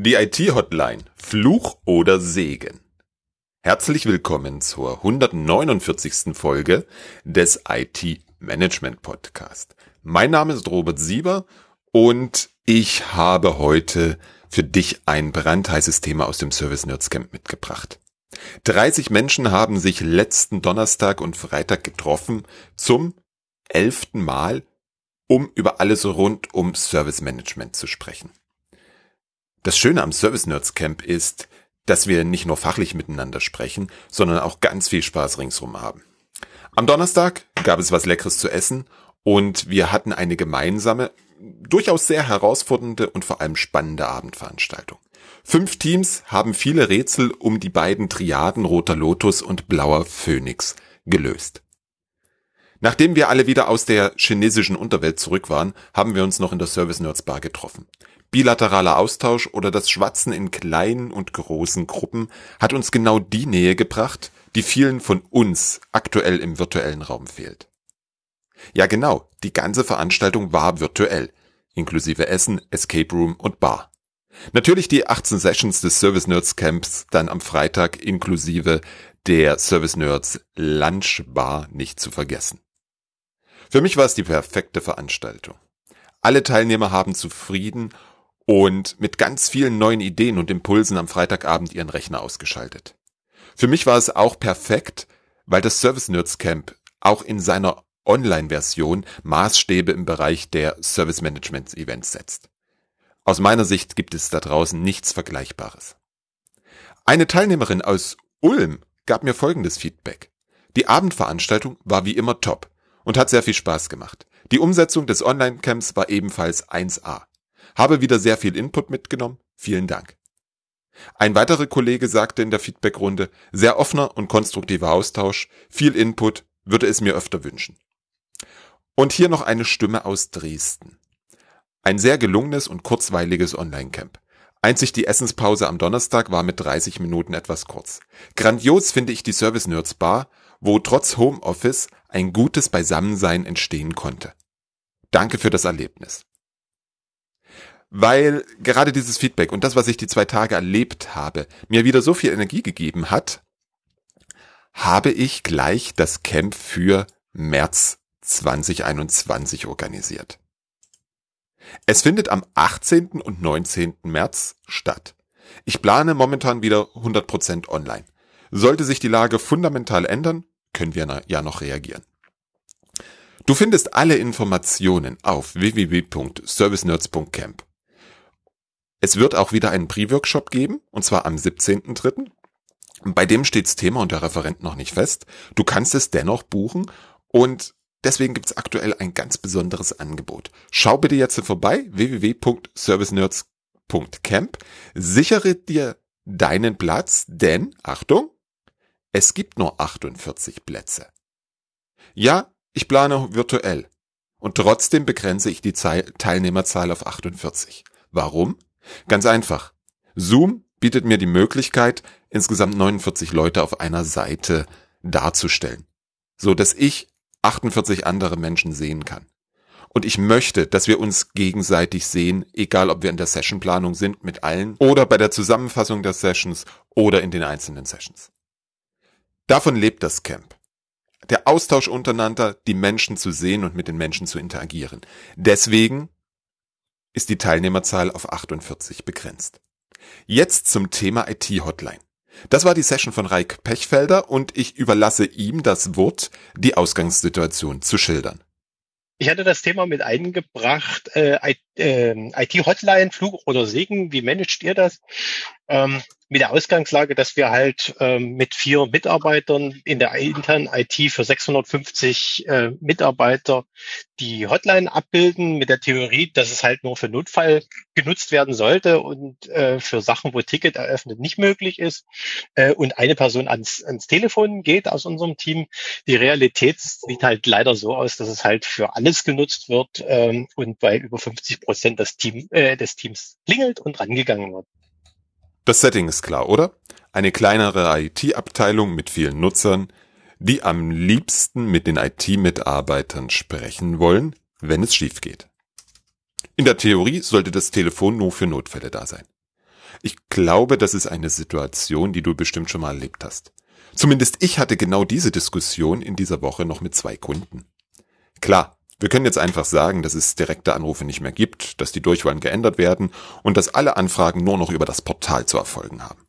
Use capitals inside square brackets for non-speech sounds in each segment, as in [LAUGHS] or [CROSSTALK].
Die IT-Hotline. Fluch oder Segen? Herzlich willkommen zur 149. Folge des IT-Management Podcast. Mein Name ist Robert Sieber und ich habe heute für dich ein brandheißes Thema aus dem Service Nerds Camp mitgebracht. 30 Menschen haben sich letzten Donnerstag und Freitag getroffen zum elften Mal, um über alles rund um Service Management zu sprechen. Das Schöne am Service Nerds Camp ist, dass wir nicht nur fachlich miteinander sprechen, sondern auch ganz viel Spaß ringsrum haben. Am Donnerstag gab es was Leckeres zu essen und wir hatten eine gemeinsame, durchaus sehr herausfordernde und vor allem spannende Abendveranstaltung. Fünf Teams haben viele Rätsel um die beiden Triaden Roter Lotus und Blauer Phönix gelöst. Nachdem wir alle wieder aus der chinesischen Unterwelt zurück waren, haben wir uns noch in der Service Nerds Bar getroffen. Bilateraler Austausch oder das Schwatzen in kleinen und großen Gruppen hat uns genau die Nähe gebracht, die vielen von uns aktuell im virtuellen Raum fehlt. Ja genau, die ganze Veranstaltung war virtuell, inklusive Essen, Escape Room und Bar. Natürlich die 18 Sessions des Service Nerds Camps dann am Freitag inklusive der Service Nerds Lunch Bar nicht zu vergessen. Für mich war es die perfekte Veranstaltung. Alle Teilnehmer haben zufrieden und mit ganz vielen neuen Ideen und Impulsen am Freitagabend ihren Rechner ausgeschaltet. Für mich war es auch perfekt, weil das Service Nerds Camp auch in seiner Online-Version Maßstäbe im Bereich der Service Management Events setzt. Aus meiner Sicht gibt es da draußen nichts Vergleichbares. Eine Teilnehmerin aus Ulm gab mir folgendes Feedback. Die Abendveranstaltung war wie immer top und hat sehr viel Spaß gemacht. Die Umsetzung des Online-Camps war ebenfalls 1A. Habe wieder sehr viel Input mitgenommen. Vielen Dank. Ein weiterer Kollege sagte in der Feedbackrunde, sehr offener und konstruktiver Austausch, viel Input, würde es mir öfter wünschen. Und hier noch eine Stimme aus Dresden. Ein sehr gelungenes und kurzweiliges Online-Camp. Einzig die Essenspause am Donnerstag war mit 30 Minuten etwas kurz. Grandios finde ich die Service Nerds Bar, wo trotz Homeoffice ein gutes Beisammensein entstehen konnte. Danke für das Erlebnis weil gerade dieses Feedback und das, was ich die zwei Tage erlebt habe, mir wieder so viel Energie gegeben hat, habe ich gleich das Camp für März 2021 organisiert. Es findet am 18. und 19. März statt. Ich plane momentan wieder 100% online. Sollte sich die Lage fundamental ändern, können wir ja noch reagieren. Du findest alle Informationen auf www.servicenerds.camp. Es wird auch wieder einen Pre-Workshop geben, und zwar am 17.3. Bei dem stehts Thema und der Referent noch nicht fest. Du kannst es dennoch buchen und deswegen gibt's aktuell ein ganz besonderes Angebot. Schau bitte jetzt vorbei, www.servicenerds.camp. Sichere dir deinen Platz, denn, Achtung, es gibt nur 48 Plätze. Ja, ich plane virtuell. Und trotzdem begrenze ich die Teilnehmerzahl auf 48. Warum? Ganz einfach. Zoom bietet mir die Möglichkeit, insgesamt 49 Leute auf einer Seite darzustellen, so dass ich 48 andere Menschen sehen kann. Und ich möchte, dass wir uns gegenseitig sehen, egal ob wir in der Sessionplanung sind mit allen oder bei der Zusammenfassung der Sessions oder in den einzelnen Sessions. Davon lebt das Camp. Der Austausch untereinander, die Menschen zu sehen und mit den Menschen zu interagieren. Deswegen ist die Teilnehmerzahl auf 48 begrenzt. Jetzt zum Thema IT-Hotline. Das war die Session von Reik Pechfelder und ich überlasse ihm das Wort, die Ausgangssituation zu schildern. Ich hatte das Thema mit eingebracht, äh, IT-Hotline, ähm, Flug oder Segen, wie managt ihr das? Ähm, mit der Ausgangslage, dass wir halt ähm, mit vier Mitarbeitern in der internen IT für 650 äh, Mitarbeiter die Hotline abbilden, mit der Theorie, dass es halt nur für Notfall genutzt werden sollte und äh, für Sachen, wo Ticket eröffnet, nicht möglich ist äh, und eine Person ans, ans Telefon geht aus unserem Team. Die Realität sieht halt leider so aus, dass es halt für alles genutzt wird ähm, und bei über 50 Prozent das Team, äh, des Teams klingelt und rangegangen wird. Das Setting ist klar, oder? Eine kleinere IT-Abteilung mit vielen Nutzern, die am liebsten mit den IT-Mitarbeitern sprechen wollen, wenn es schief geht. In der Theorie sollte das Telefon nur für Notfälle da sein. Ich glaube, das ist eine Situation, die du bestimmt schon mal erlebt hast. Zumindest ich hatte genau diese Diskussion in dieser Woche noch mit zwei Kunden. Klar, wir können jetzt einfach sagen, dass es direkte Anrufe nicht mehr gibt, dass die Durchwahlen geändert werden und dass alle Anfragen nur noch über das Portal zu erfolgen haben.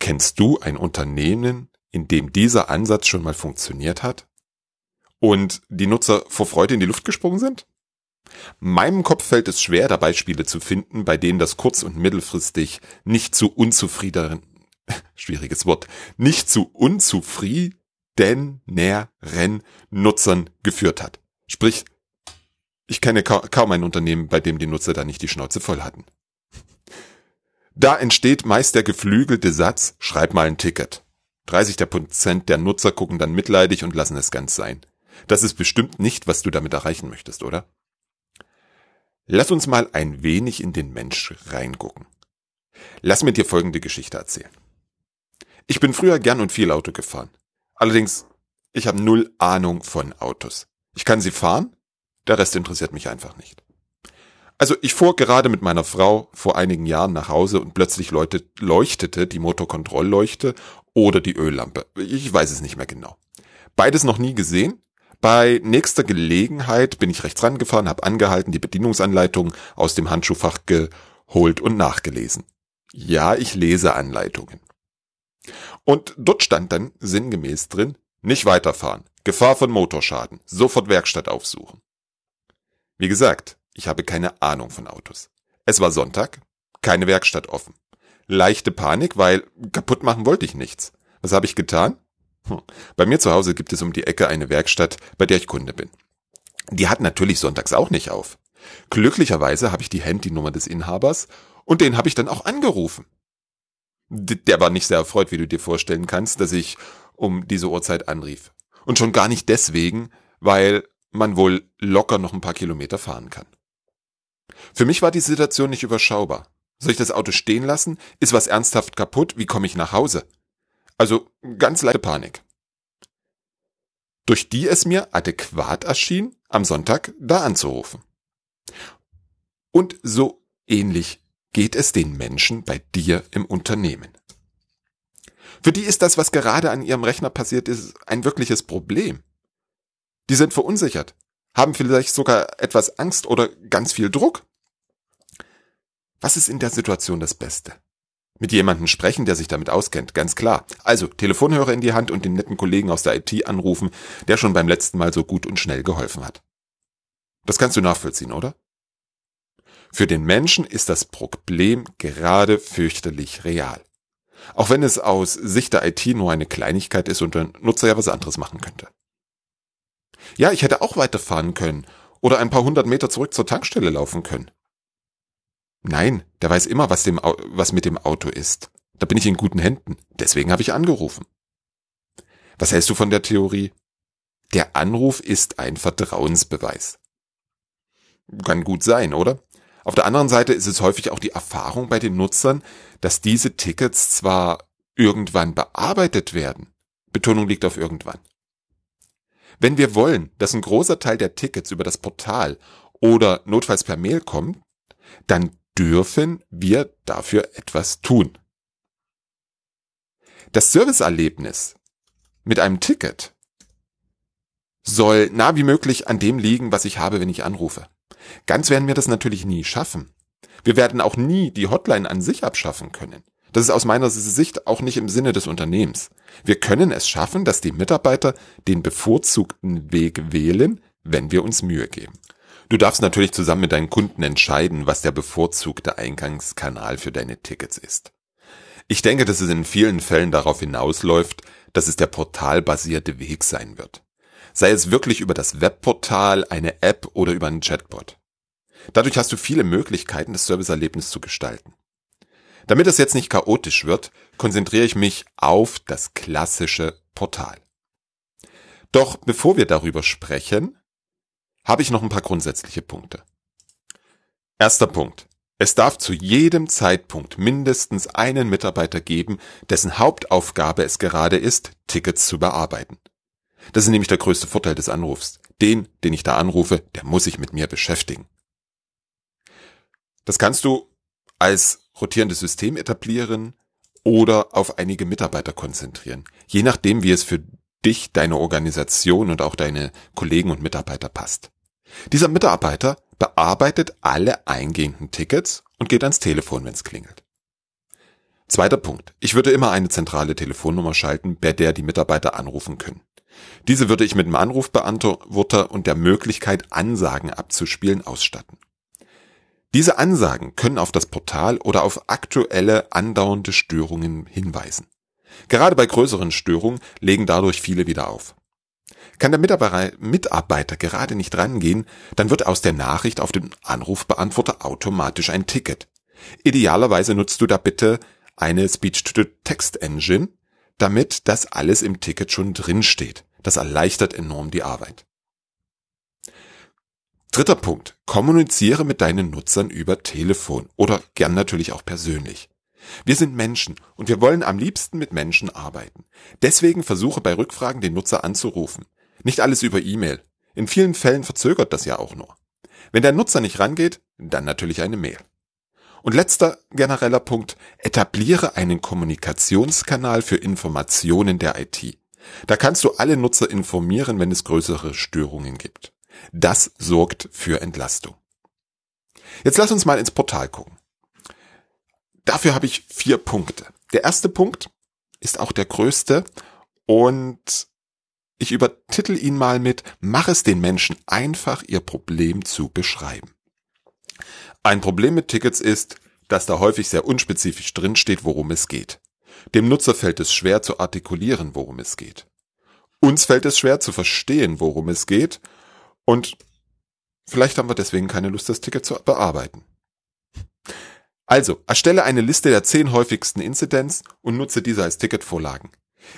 Kennst du ein Unternehmen, in dem dieser Ansatz schon mal funktioniert hat? Und die Nutzer vor Freude in die Luft gesprungen sind? Meinem Kopf fällt es schwer, da Beispiele zu finden, bei denen das kurz- und mittelfristig nicht zu unzufriedenen, [LAUGHS] schwieriges Wort, nicht zu unzufriedeneren Nutzern geführt hat. Sprich, ich kenne kaum ein Unternehmen, bei dem die Nutzer da nicht die Schnauze voll hatten. Da entsteht meist der geflügelte Satz, schreib mal ein Ticket. 30 der Prozent der Nutzer gucken dann mitleidig und lassen es ganz sein. Das ist bestimmt nicht, was du damit erreichen möchtest, oder? Lass uns mal ein wenig in den Mensch reingucken. Lass mir dir folgende Geschichte erzählen. Ich bin früher gern und viel Auto gefahren. Allerdings, ich habe null Ahnung von Autos. Ich kann sie fahren, der Rest interessiert mich einfach nicht. Also ich fuhr gerade mit meiner Frau vor einigen Jahren nach Hause und plötzlich leuchtete die Motorkontrollleuchte oder die Öllampe. Ich weiß es nicht mehr genau. Beides noch nie gesehen, bei nächster Gelegenheit bin ich rechts rangefahren, habe angehalten, die Bedienungsanleitung aus dem Handschuhfach geholt und nachgelesen. Ja, ich lese Anleitungen. Und dort stand dann sinngemäß drin, nicht weiterfahren, Gefahr von Motorschaden, sofort Werkstatt aufsuchen. Wie gesagt, ich habe keine Ahnung von Autos. Es war Sonntag, keine Werkstatt offen. Leichte Panik, weil kaputt machen wollte ich nichts. Was habe ich getan? Hm. Bei mir zu Hause gibt es um die Ecke eine Werkstatt, bei der ich Kunde bin. Die hat natürlich sonntags auch nicht auf. Glücklicherweise habe ich die Handynummer des Inhabers und den habe ich dann auch angerufen. Der war nicht sehr erfreut, wie du dir vorstellen kannst, dass ich um diese Uhrzeit anrief. Und schon gar nicht deswegen, weil man wohl locker noch ein paar Kilometer fahren kann. Für mich war die Situation nicht überschaubar. Soll ich das Auto stehen lassen? Ist was ernsthaft kaputt? Wie komme ich nach Hause? Also ganz leichte Panik. Durch die es mir adäquat erschien, am Sonntag da anzurufen. Und so ähnlich geht es den Menschen bei dir im Unternehmen. Für die ist das, was gerade an ihrem Rechner passiert ist, ein wirkliches Problem. Die sind verunsichert, haben vielleicht sogar etwas Angst oder ganz viel Druck. Was ist in der Situation das Beste? mit jemandem sprechen, der sich damit auskennt, ganz klar. Also Telefonhörer in die Hand und den netten Kollegen aus der IT anrufen, der schon beim letzten Mal so gut und schnell geholfen hat. Das kannst du nachvollziehen, oder? Für den Menschen ist das Problem gerade fürchterlich real. Auch wenn es aus Sicht der IT nur eine Kleinigkeit ist und der Nutzer ja was anderes machen könnte. Ja, ich hätte auch weiterfahren können oder ein paar hundert Meter zurück zur Tankstelle laufen können. Nein, der weiß immer, was, dem, was mit dem Auto ist. Da bin ich in guten Händen. Deswegen habe ich angerufen. Was hältst du von der Theorie? Der Anruf ist ein Vertrauensbeweis. Kann gut sein, oder? Auf der anderen Seite ist es häufig auch die Erfahrung bei den Nutzern, dass diese Tickets zwar irgendwann bearbeitet werden, Betonung liegt auf irgendwann. Wenn wir wollen, dass ein großer Teil der Tickets über das Portal oder notfalls per Mail kommt, dann dürfen wir dafür etwas tun. Das Serviceerlebnis mit einem Ticket soll nah wie möglich an dem liegen, was ich habe, wenn ich anrufe. Ganz werden wir das natürlich nie schaffen. Wir werden auch nie die Hotline an sich abschaffen können. Das ist aus meiner Sicht auch nicht im Sinne des Unternehmens. Wir können es schaffen, dass die Mitarbeiter den bevorzugten Weg wählen, wenn wir uns Mühe geben. Du darfst natürlich zusammen mit deinen Kunden entscheiden, was der bevorzugte Eingangskanal für deine Tickets ist. Ich denke, dass es in vielen Fällen darauf hinausläuft, dass es der portalbasierte Weg sein wird. Sei es wirklich über das Webportal, eine App oder über einen Chatbot. Dadurch hast du viele Möglichkeiten, das Serviceerlebnis zu gestalten. Damit es jetzt nicht chaotisch wird, konzentriere ich mich auf das klassische Portal. Doch bevor wir darüber sprechen, habe ich noch ein paar grundsätzliche Punkte. Erster Punkt. Es darf zu jedem Zeitpunkt mindestens einen Mitarbeiter geben, dessen Hauptaufgabe es gerade ist, Tickets zu bearbeiten. Das ist nämlich der größte Vorteil des Anrufs. Den, den ich da anrufe, der muss sich mit mir beschäftigen. Das kannst du als rotierendes System etablieren oder auf einige Mitarbeiter konzentrieren, je nachdem, wie es für dich, deine Organisation und auch deine Kollegen und Mitarbeiter passt. Dieser Mitarbeiter bearbeitet alle eingehenden Tickets und geht ans Telefon, wenn es klingelt. Zweiter Punkt. Ich würde immer eine zentrale Telefonnummer schalten, bei der die Mitarbeiter anrufen können. Diese würde ich mit dem Anrufbeantworter und der Möglichkeit, Ansagen abzuspielen, ausstatten. Diese Ansagen können auf das Portal oder auf aktuelle andauernde Störungen hinweisen. Gerade bei größeren Störungen legen dadurch viele wieder auf. Kann der Mitarbeiter gerade nicht rangehen, dann wird aus der Nachricht auf dem Anrufbeantworter automatisch ein Ticket. Idealerweise nutzt du da bitte eine Speech-to-Text-Engine, damit das alles im Ticket schon drin steht. Das erleichtert enorm die Arbeit. Dritter Punkt. Kommuniziere mit deinen Nutzern über Telefon oder gern natürlich auch persönlich. Wir sind Menschen und wir wollen am liebsten mit Menschen arbeiten. Deswegen versuche bei Rückfragen den Nutzer anzurufen. Nicht alles über E-Mail. In vielen Fällen verzögert das ja auch nur. Wenn der Nutzer nicht rangeht, dann natürlich eine Mail. Und letzter genereller Punkt, etabliere einen Kommunikationskanal für Informationen der IT. Da kannst du alle Nutzer informieren, wenn es größere Störungen gibt. Das sorgt für Entlastung. Jetzt lass uns mal ins Portal gucken. Dafür habe ich vier Punkte. Der erste Punkt ist auch der größte und ich übertitel ihn mal mit Mach es den Menschen einfach, ihr Problem zu beschreiben. Ein Problem mit Tickets ist, dass da häufig sehr unspezifisch drinsteht, worum es geht. Dem Nutzer fällt es schwer zu artikulieren, worum es geht. Uns fällt es schwer zu verstehen, worum es geht und vielleicht haben wir deswegen keine Lust, das Ticket zu bearbeiten. Also, erstelle eine Liste der zehn häufigsten Incidents und nutze diese als Ticketvorlagen.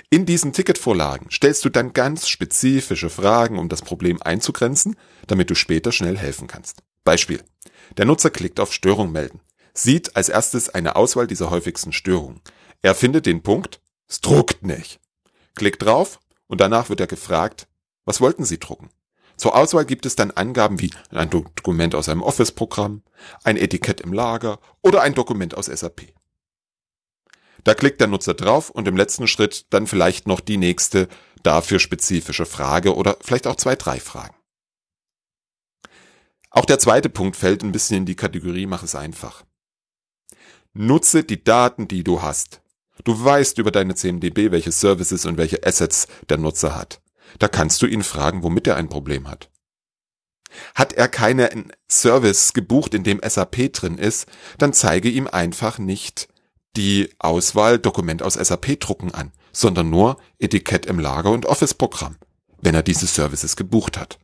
In diesen Ticketvorlagen stellst du dann ganz spezifische Fragen, um das Problem einzugrenzen, damit du später schnell helfen kannst. Beispiel. Der Nutzer klickt auf Störung melden, sieht als erstes eine Auswahl dieser häufigsten Störungen. Er findet den Punkt, es druckt nicht. Klickt drauf und danach wird er gefragt, was wollten Sie drucken? Zur Auswahl gibt es dann Angaben wie ein Dokument aus einem Office-Programm, ein Etikett im Lager oder ein Dokument aus SAP. Da klickt der Nutzer drauf und im letzten Schritt dann vielleicht noch die nächste dafür spezifische Frage oder vielleicht auch zwei, drei Fragen. Auch der zweite Punkt fällt ein bisschen in die Kategorie Mach es einfach. Nutze die Daten, die du hast. Du weißt über deine CMDB, welche Services und welche Assets der Nutzer hat. Da kannst du ihn fragen, womit er ein Problem hat. Hat er keinen Service gebucht, in dem SAP drin ist, dann zeige ihm einfach nicht die Auswahl Dokument aus SAP drucken an, sondern nur Etikett im Lager und Office-Programm, wenn er diese Services gebucht hat.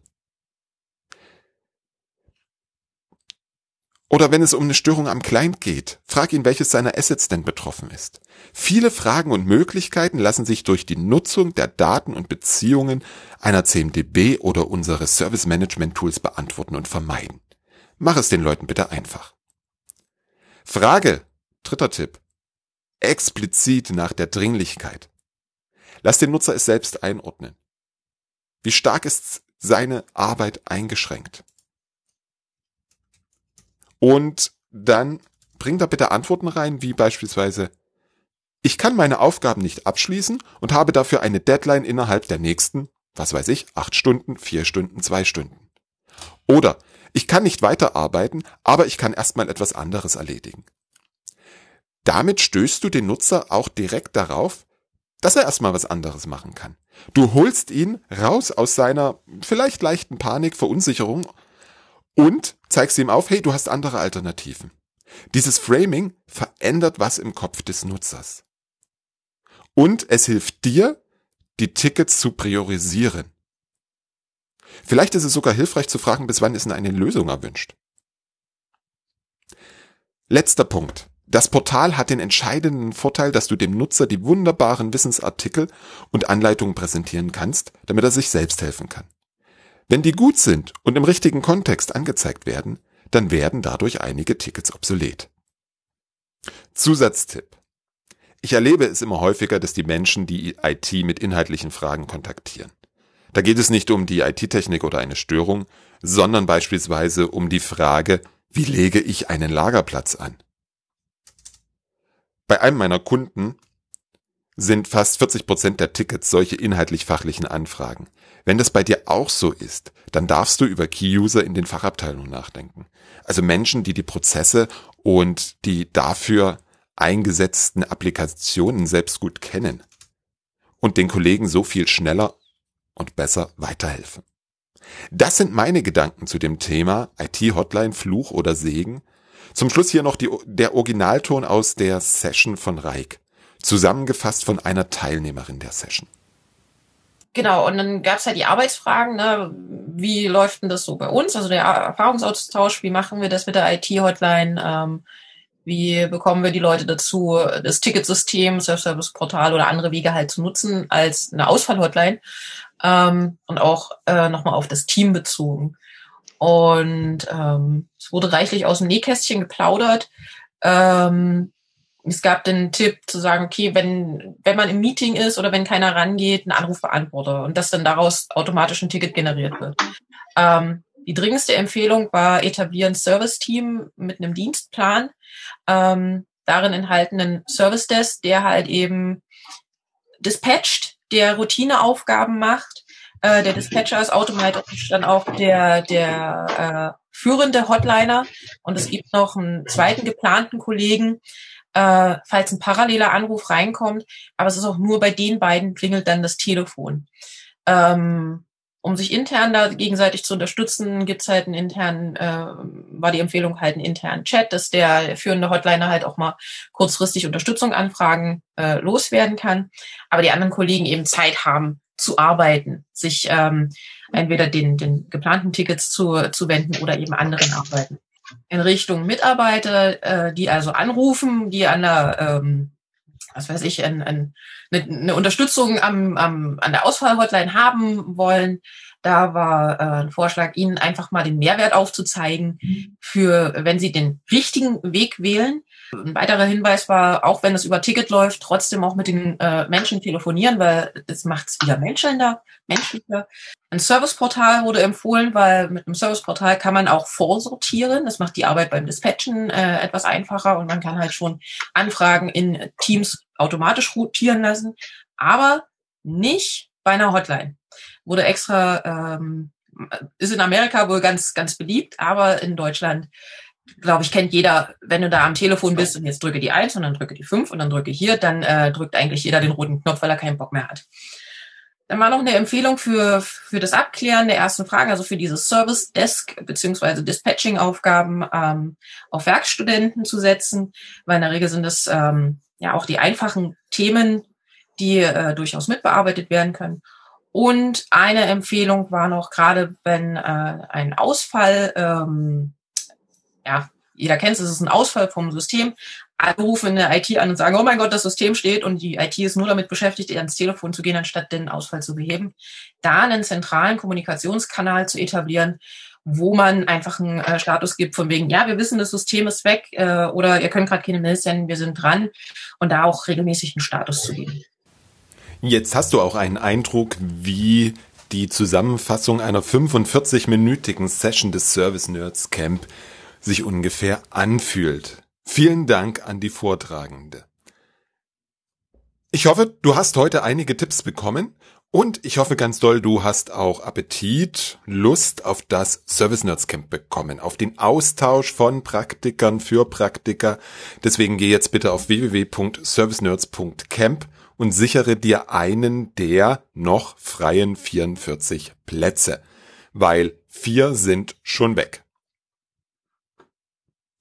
Oder wenn es um eine Störung am Client geht, frag ihn, welches seiner Assets denn betroffen ist. Viele Fragen und Möglichkeiten lassen sich durch die Nutzung der Daten und Beziehungen einer CMDB oder unsere Service Management Tools beantworten und vermeiden. Mach es den Leuten bitte einfach. Frage, dritter Tipp, explizit nach der Dringlichkeit. Lass den Nutzer es selbst einordnen. Wie stark ist seine Arbeit eingeschränkt? Und dann bring da bitte Antworten rein, wie beispielsweise, ich kann meine Aufgaben nicht abschließen und habe dafür eine Deadline innerhalb der nächsten, was weiß ich, acht Stunden, vier Stunden, zwei Stunden. Oder ich kann nicht weiterarbeiten, aber ich kann erstmal etwas anderes erledigen. Damit stößt du den Nutzer auch direkt darauf, dass er erstmal was anderes machen kann. Du holst ihn raus aus seiner vielleicht leichten Panik, Verunsicherung und zeigst ihm auf, hey, du hast andere Alternativen. Dieses Framing verändert was im Kopf des Nutzers. Und es hilft dir, die Tickets zu priorisieren. Vielleicht ist es sogar hilfreich zu fragen, bis wann ist denn eine Lösung erwünscht. Letzter Punkt. Das Portal hat den entscheidenden Vorteil, dass du dem Nutzer die wunderbaren Wissensartikel und Anleitungen präsentieren kannst, damit er sich selbst helfen kann. Wenn die gut sind und im richtigen Kontext angezeigt werden, dann werden dadurch einige Tickets obsolet. Zusatztipp. Ich erlebe es immer häufiger, dass die Menschen die IT mit inhaltlichen Fragen kontaktieren. Da geht es nicht um die IT-Technik oder eine Störung, sondern beispielsweise um die Frage, wie lege ich einen Lagerplatz an? Bei einem meiner Kunden sind fast 40 Prozent der Tickets solche inhaltlich-fachlichen Anfragen. Wenn das bei dir auch so ist, dann darfst du über Key-User in den Fachabteilungen nachdenken. Also Menschen, die die Prozesse und die dafür eingesetzten Applikationen selbst gut kennen und den Kollegen so viel schneller und besser weiterhelfen. Das sind meine Gedanken zu dem Thema IT-Hotline, Fluch oder Segen. Zum Schluss hier noch die, der Originalton aus der Session von Reik, zusammengefasst von einer Teilnehmerin der Session. Genau, und dann gab es halt die Arbeitsfragen, ne? wie läuft denn das so bei uns? Also der Erfahrungsaustausch, wie machen wir das mit der IT-Hotline? Ähm, wie bekommen wir die Leute dazu, das Ticketsystem, Self-Service-Portal oder andere Wege halt zu nutzen als eine Ausfall-Hotline? Ähm, und auch äh, nochmal auf das Team bezogen. Und ähm, es wurde reichlich aus dem Nähkästchen geplaudert. Ähm, es gab den Tipp zu sagen, okay, wenn, wenn man im Meeting ist oder wenn keiner rangeht, einen Anrufbeantworter und dass dann daraus automatisch ein Ticket generiert wird. Ähm, die dringendste Empfehlung war etablieren Service-Team mit einem Dienstplan, ähm, darin enthaltenen Service Desk, der halt eben dispatcht, der Routineaufgaben macht. Äh, der Dispatcher ist automatisch dann auch der, der äh, führende Hotliner und es gibt noch einen zweiten geplanten Kollegen, äh, falls ein paralleler Anruf reinkommt. Aber es ist auch nur bei den beiden klingelt dann das Telefon. Ähm, um sich intern da gegenseitig zu unterstützen, gibt's halt einen internen, äh, war die Empfehlung halt einen internen Chat, dass der führende Hotliner halt auch mal kurzfristig Unterstützung anfragen äh, loswerden kann. Aber die anderen Kollegen eben Zeit haben zu arbeiten, sich ähm, entweder den, den geplanten Tickets zu, zu wenden oder eben anderen arbeiten in Richtung Mitarbeiter, äh, die also anrufen, die an der, ähm, was weiß ich, ein, ein, eine, eine Unterstützung am, am, an der Ausfallhotline haben wollen. Da war äh, ein Vorschlag, ihnen einfach mal den Mehrwert aufzuzeigen, für wenn sie den richtigen Weg wählen, ein weiterer Hinweis war, auch wenn es über Ticket läuft, trotzdem auch mit den äh, Menschen telefonieren, weil es macht es wieder menschlicher, menschlicher. Ein Serviceportal wurde empfohlen, weil mit einem Serviceportal kann man auch vorsortieren. Das macht die Arbeit beim Dispatchen äh, etwas einfacher und man kann halt schon Anfragen in Teams automatisch routieren lassen, aber nicht bei einer Hotline. Wurde extra, ähm, ist in Amerika wohl ganz, ganz beliebt, aber in Deutschland glaube ich, kennt jeder, wenn du da am Telefon bist und jetzt drücke die eins und dann drücke die fünf und dann drücke hier, dann äh, drückt eigentlich jeder den roten Knopf, weil er keinen Bock mehr hat. Dann war noch eine Empfehlung für, für das Abklären der ersten Fragen, also für diese Service Desk beziehungsweise Dispatching-Aufgaben ähm, auf Werkstudenten zu setzen, weil in der Regel sind es ähm, ja auch die einfachen Themen, die äh, durchaus mitbearbeitet werden können. Und eine Empfehlung war noch, gerade wenn äh, ein Ausfall ähm, ja, jeder kennt es, es ist ein Ausfall vom System. Alle rufen in der IT an und sagen, oh mein Gott, das System steht und die IT ist nur damit beschäftigt, ans Telefon zu gehen, anstatt den Ausfall zu beheben. Da einen zentralen Kommunikationskanal zu etablieren, wo man einfach einen äh, Status gibt von wegen, ja, wir wissen, das System ist weg äh, oder ihr könnt gerade keine Mails senden, wir sind dran und da auch regelmäßig einen Status zu geben. Jetzt hast du auch einen Eindruck, wie die Zusammenfassung einer 45-minütigen Session des Service Nerds Camp sich ungefähr anfühlt. Vielen Dank an die Vortragende. Ich hoffe, du hast heute einige Tipps bekommen und ich hoffe ganz doll, du hast auch Appetit, Lust auf das Service Nerds Camp bekommen, auf den Austausch von Praktikern für Praktiker. Deswegen geh jetzt bitte auf www.servicenerds.camp und sichere dir einen der noch freien 44 Plätze, weil vier sind schon weg.